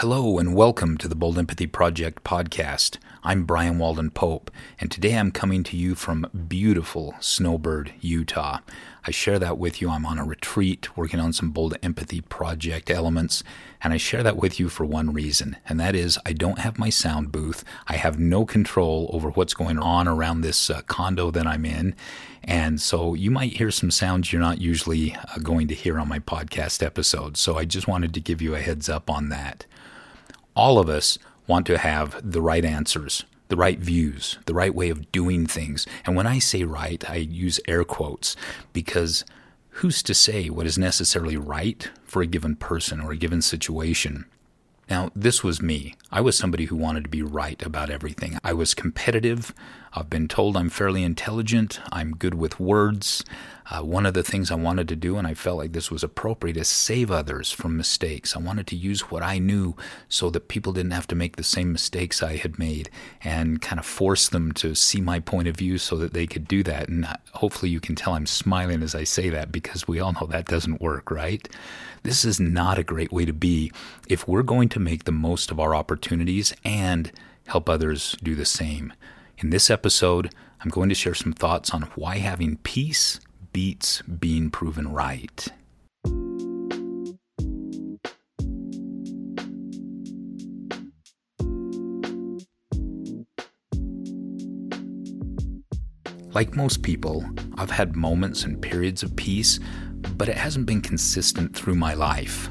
Hello and welcome to the Bold Empathy Project podcast. I'm Bryan Walden Pope, and today I'm coming to you from beautiful Snowbird, Utah. I share that with you. I'm on a retreat working on some Bold Empathy Project elements, and I share that with you for one reason, and that is I don't have my sound booth. I have no control over what's going on around this uh, condo that I'm in, and so you might hear some sounds you're not usually uh, going to hear on my podcast episodes. So I just wanted to give you a heads up on that all of us want to have the right answers, the right views, the right way of doing things. And when I say right, I use air quotes because who's to say what is necessarily right for a given person or a given situation? Now, this was me. I was somebody who wanted to be right about everything. I was competitive. I've been told I'm fairly intelligent. I'm good with words. Uh, one of the things I wanted to do, and I felt like this was appropriate, is save others from mistakes. I wanted to use what I knew so that people didn't have to make the same mistakes I had made and kind of force them to see my point of view so that they could do that. And hopefully you can tell I'm smiling as I say that because we all know that doesn't work, right? This is not a great way to be if we're going to make the most of our opportunities and help others do the same. In this episode, I'm going to share some thoughts on why having peace beats being proven right. Like most people, I've had moments and periods of peace, but it hasn't been consistent through my life.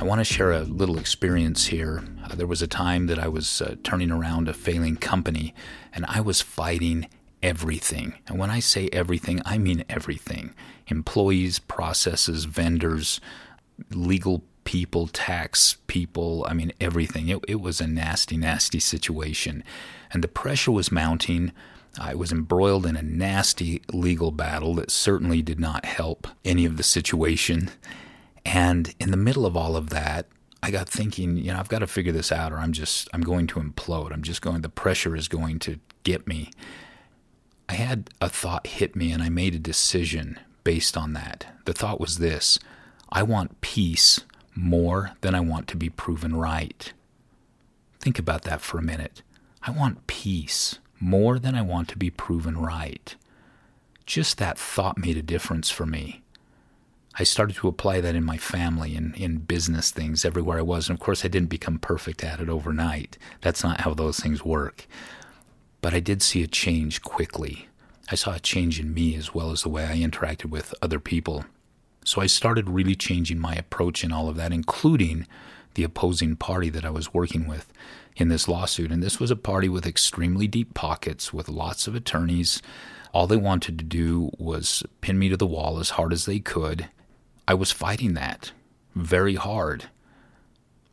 I want to share a little experience here. Uh, there was a time that I was uh, turning around a failing company, and I was fighting everything. And when I say everything, I mean everything employees, processes, vendors, legal people, tax people. I mean, everything. It, it was a nasty, nasty situation. And the pressure was mounting. I was embroiled in a nasty legal battle that certainly did not help any of the situation. And in the middle of all of that, I got thinking, you know, I've got to figure this out or I'm just, I'm going to implode. I'm just going, the pressure is going to get me. I had a thought hit me and I made a decision based on that. The thought was this I want peace more than I want to be proven right. Think about that for a minute. I want peace more than I want to be proven right. Just that thought made a difference for me. I started to apply that in my family and in business things everywhere I was. And of course, I didn't become perfect at it overnight. That's not how those things work. But I did see a change quickly. I saw a change in me as well as the way I interacted with other people. So I started really changing my approach in all of that, including the opposing party that I was working with in this lawsuit. And this was a party with extremely deep pockets, with lots of attorneys. All they wanted to do was pin me to the wall as hard as they could. I was fighting that very hard.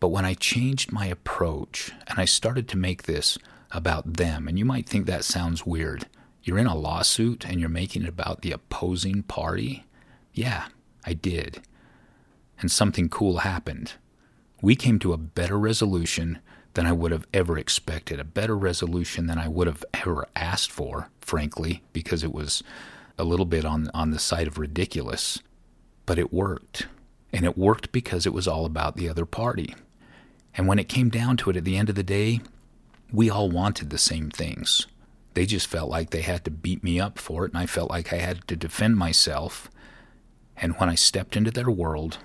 But when I changed my approach and I started to make this about them. And you might think that sounds weird. You're in a lawsuit and you're making it about the opposing party? Yeah, I did. And something cool happened. We came to a better resolution than I would have ever expected, a better resolution than I would have ever asked for, frankly, because it was a little bit on, on the side of ridiculous. But it worked. And it worked because it was all about the other party. And when it came down to it at the end of the day, we all wanted the same things. They just felt like they had to beat me up for it, and I felt like I had to defend myself. And when I stepped into their world,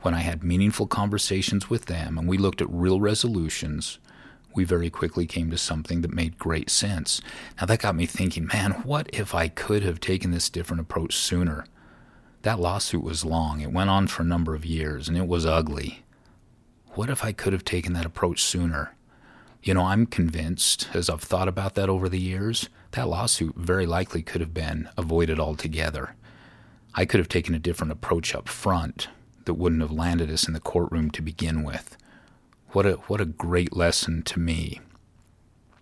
when I had meaningful conversations with them and we looked at real resolutions, we very quickly came to something that made great sense. Now, that got me thinking, man, what if I could have taken this different approach sooner? That lawsuit was long, it went on for a number of years, and it was ugly. What if I could have taken that approach sooner? You know, I'm convinced, as I've thought about that over the years, that lawsuit very likely could have been avoided altogether. I could have taken a different approach up front that wouldn't have landed us in the courtroom to begin with. What a, what a great lesson to me.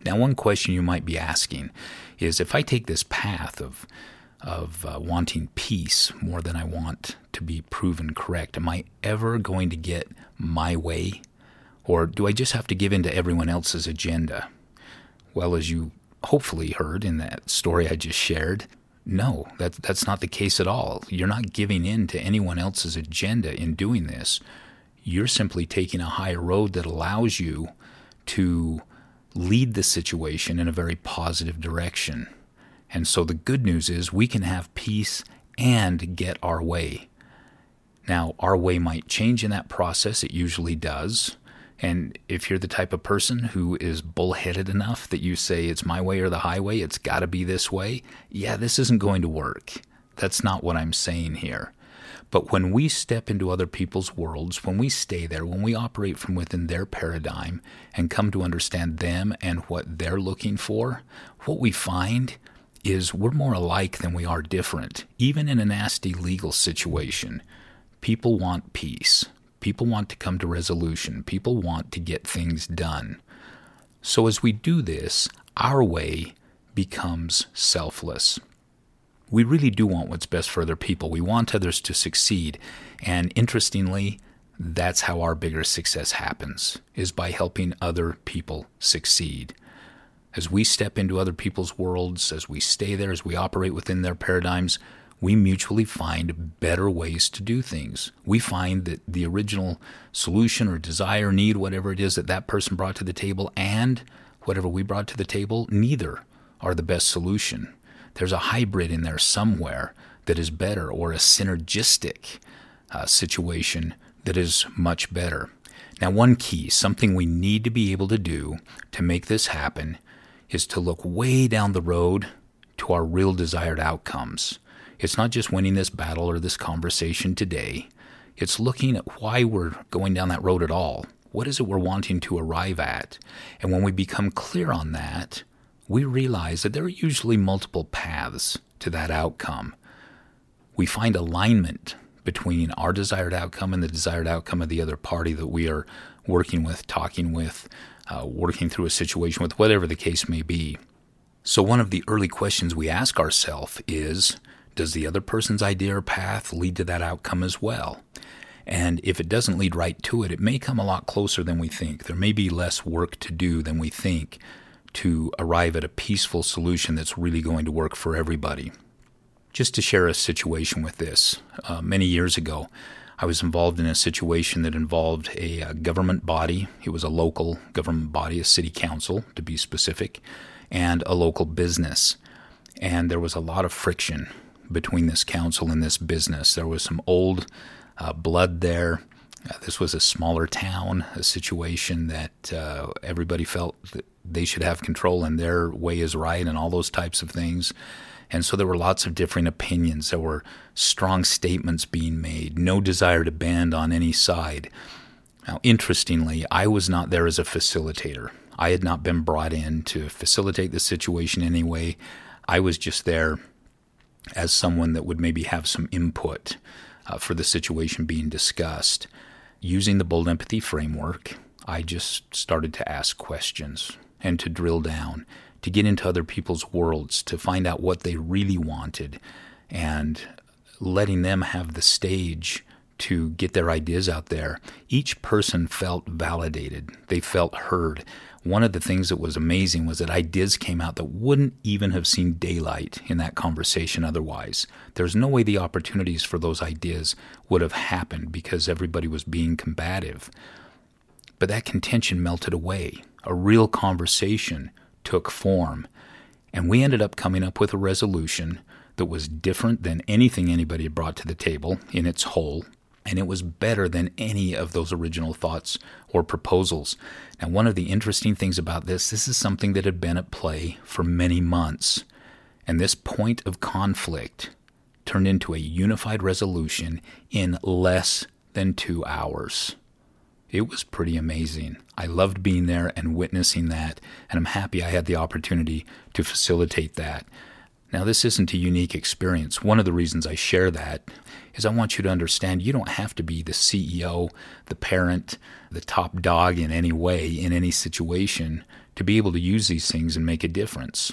Now, one question you might be asking is if I take this path of, of uh, wanting peace more than I want to be proven correct, am I ever going to get my way or do I just have to give in to everyone else's agenda? Well, as you hopefully heard in that story I just shared, no, that, that's not the case at all. You're not giving in to anyone else's agenda in doing this. You're simply taking a higher road that allows you to lead the situation in a very positive direction. And so the good news is we can have peace and get our way. Now, our way might change in that process, it usually does. And if you're the type of person who is bullheaded enough that you say it's my way or the highway, it's got to be this way, yeah, this isn't going to work. That's not what I'm saying here. But when we step into other people's worlds, when we stay there, when we operate from within their paradigm and come to understand them and what they're looking for, what we find is we're more alike than we are different. Even in a nasty legal situation, people want peace. People want to come to resolution. People want to get things done. So as we do this, our way becomes selfless. We really do want what's best for other people. We want others to succeed. And interestingly, that's how our bigger success happens is by helping other people succeed. As we step into other people's worlds, as we stay there, as we operate within their paradigms, we mutually find better ways to do things. We find that the original solution or desire, need, whatever it is that that person brought to the table, and whatever we brought to the table, neither are the best solution. There's a hybrid in there somewhere that is better, or a synergistic uh, situation that is much better. Now, one key, something we need to be able to do to make this happen, is to look way down the road to our real desired outcomes. It's not just winning this battle or this conversation today, it's looking at why we're going down that road at all. What is it we're wanting to arrive at? And when we become clear on that, we realize that there are usually multiple paths to that outcome. We find alignment between our desired outcome and the desired outcome of the other party that we are working with, talking with, uh, working through a situation with, whatever the case may be. So, one of the early questions we ask ourselves is Does the other person's idea or path lead to that outcome as well? And if it doesn't lead right to it, it may come a lot closer than we think. There may be less work to do than we think to arrive at a peaceful solution that's really going to work for everybody. Just to share a situation with this, uh, many years ago, I was involved in a situation that involved a, a, government body. It was a local government body, a city council to be specific, and a local business. And there was a lot of friction between this council and this business. There was some old uh, blood there. Uh, this was a smaller town, a situation that uh, everybody felt that they should have control and their way is right and all those types of things. And so there were lots of different opinions. There were strong statements being made, no desire to bend on any side. Now, interestingly, I was not there as a facilitator. I had not been brought in to facilitate the situation anyway. I was just there as someone that would maybe have some input uh, for the situation being discussed. Using the bold empathy framework, I just started to ask questions and to drill down to get into other people's worlds, to find out what they really wanted, and letting them have the stage to get their ideas out there. Each person felt validated, they felt heard. One of the things that was amazing was that ideas came out that wouldn't even have seen daylight in that conversation otherwise. There's no way the opportunities for those ideas would have happened because everybody was being combative. But that contention melted away. A real conversation took form. And we ended up coming up with a resolution that was different than anything anybody had brought to the table in its whole, and it was better than any of those original thoughts or proposals. Now, one of the interesting things about this, this is something that had been at play for many months, and this point of conflict turned into a unified resolution in less than two hours. It was pretty amazing. I loved being there and witnessing that, and I'm happy I had the opportunity to facilitate that. Now, this isn't a unique experience. One of the reasons I share that is I want you to understand you don't have to be the CEO, the parent, the top dog in any way, in any situation, to be able to use these things and make a difference.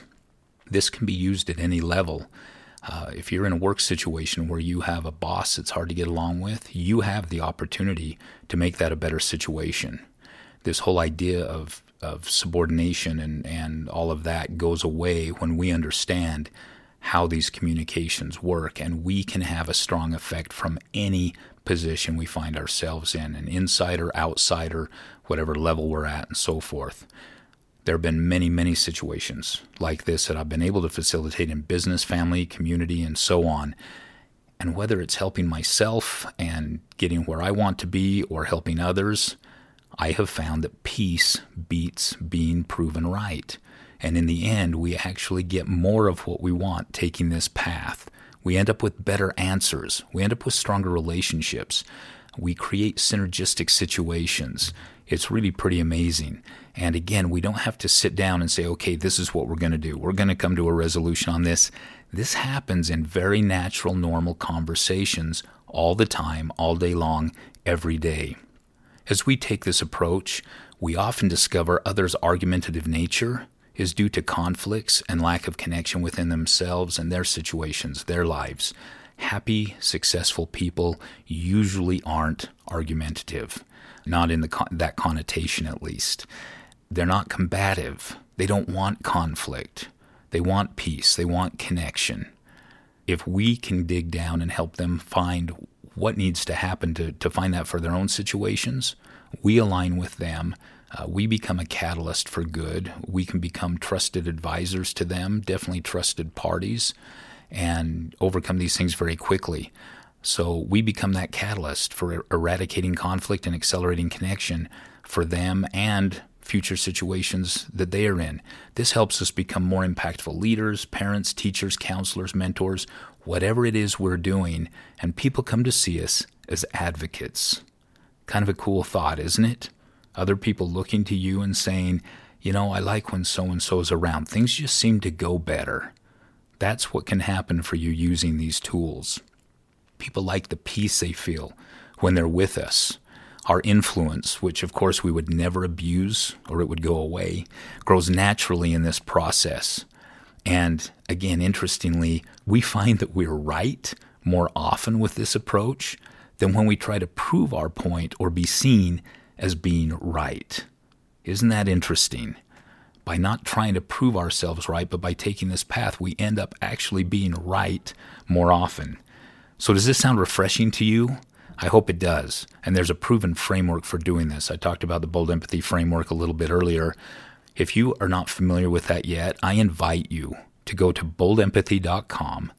This can be used at any level. Uh, if you're in a work situation where you have a boss that's hard to get along with, you have the opportunity to make that a better situation this whole idea of of subordination and, and all of that goes away when we understand how these communications work and we can have a strong effect from any position we find ourselves in an insider, outsider, whatever level we're at, and so forth. There have been many, many situations like this that I've been able to facilitate in business, family, community, and so on. And whether it's helping myself and getting where I want to be or helping others, I have found that peace beats being proven right. And in the end, we actually get more of what we want taking this path. We end up with better answers. We end up with stronger relationships. We create synergistic situations. It's really pretty amazing. And again, we don't have to sit down and say, okay, this is what we're going to do. We're going to come to a resolution on this. This happens in very natural, normal conversations all the time, all day long, every day. As we take this approach, we often discover others' argumentative nature is due to conflicts and lack of connection within themselves and their situations, their lives. Happy, successful people usually aren't argumentative, not in con- that connotation at least. They're not combative. They don't want conflict. They want peace. They want connection. If we can dig down and help them find what needs to happen to, to find that for their own situations, we align with them. Uh, we become a catalyst for good. We can become trusted advisors to them, definitely trusted parties, and overcome these things very quickly. So we become that catalyst for er, eradicating conflict and accelerating connection for them and future situations that they are in. This helps us become more impactful leaders, parents, teachers, counselors, mentors, whatever it is we're doing, and people come to see us as advocates. Kind of a cool thought, isn't it? Other people looking to you and saying, you know, I like when so and so's around. Things just seem to go better. That's what can happen for you using these tools. People like the peace they feel when they're with us. Our influence, which of course we would never abuse or it would go away, grows naturally in this process. And again, interestingly, we find that we're right more often with this approach than when we try to prove our point or be seen as being right. Isn't that interesting? By not trying to prove ourselves right, but by taking this path, we end up actually being right more often. So, does this sound refreshing to you? I hope it does. And there's a proven framework for doing this. I talked about the Bold Empathy framework a little bit earlier. If you are not familiar with that yet, I invite you to go to boldempathy.com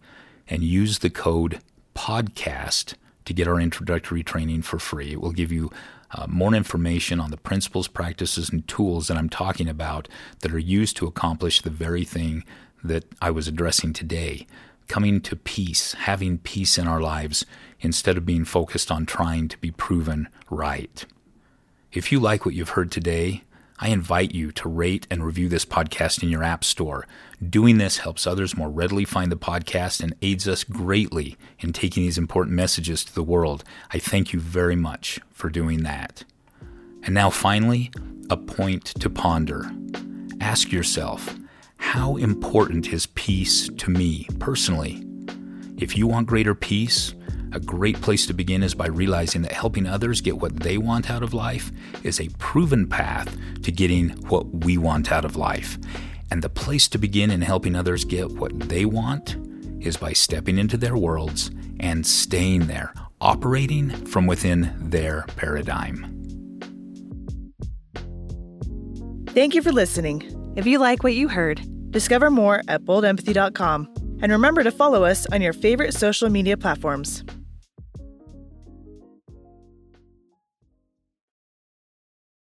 and use the code podcast to get our introductory training for free. It will give you uh, more information on the principles, practices, and tools that I'm talking about that are used to accomplish the very thing that I was addressing today coming to peace, having peace in our lives instead of being focused on trying to be proven right. If you like what you've heard today, I invite you to rate and review this podcast in your app store. Doing this helps others more readily find the podcast and aids us greatly in taking these important messages to the world. I thank you very much for doing that. And now, finally, a point to ponder. Ask yourself how important is peace to me personally? If you want greater peace, a great place to begin is by realizing that helping others get what they want out of life is a proven path to getting what we want out of life. And the place to begin in helping others get what they want is by stepping into their worlds and staying there, operating from within their paradigm. Thank you for listening. If you like what you heard, discover more at boldempathy.com and remember to follow us on your favorite social media platforms.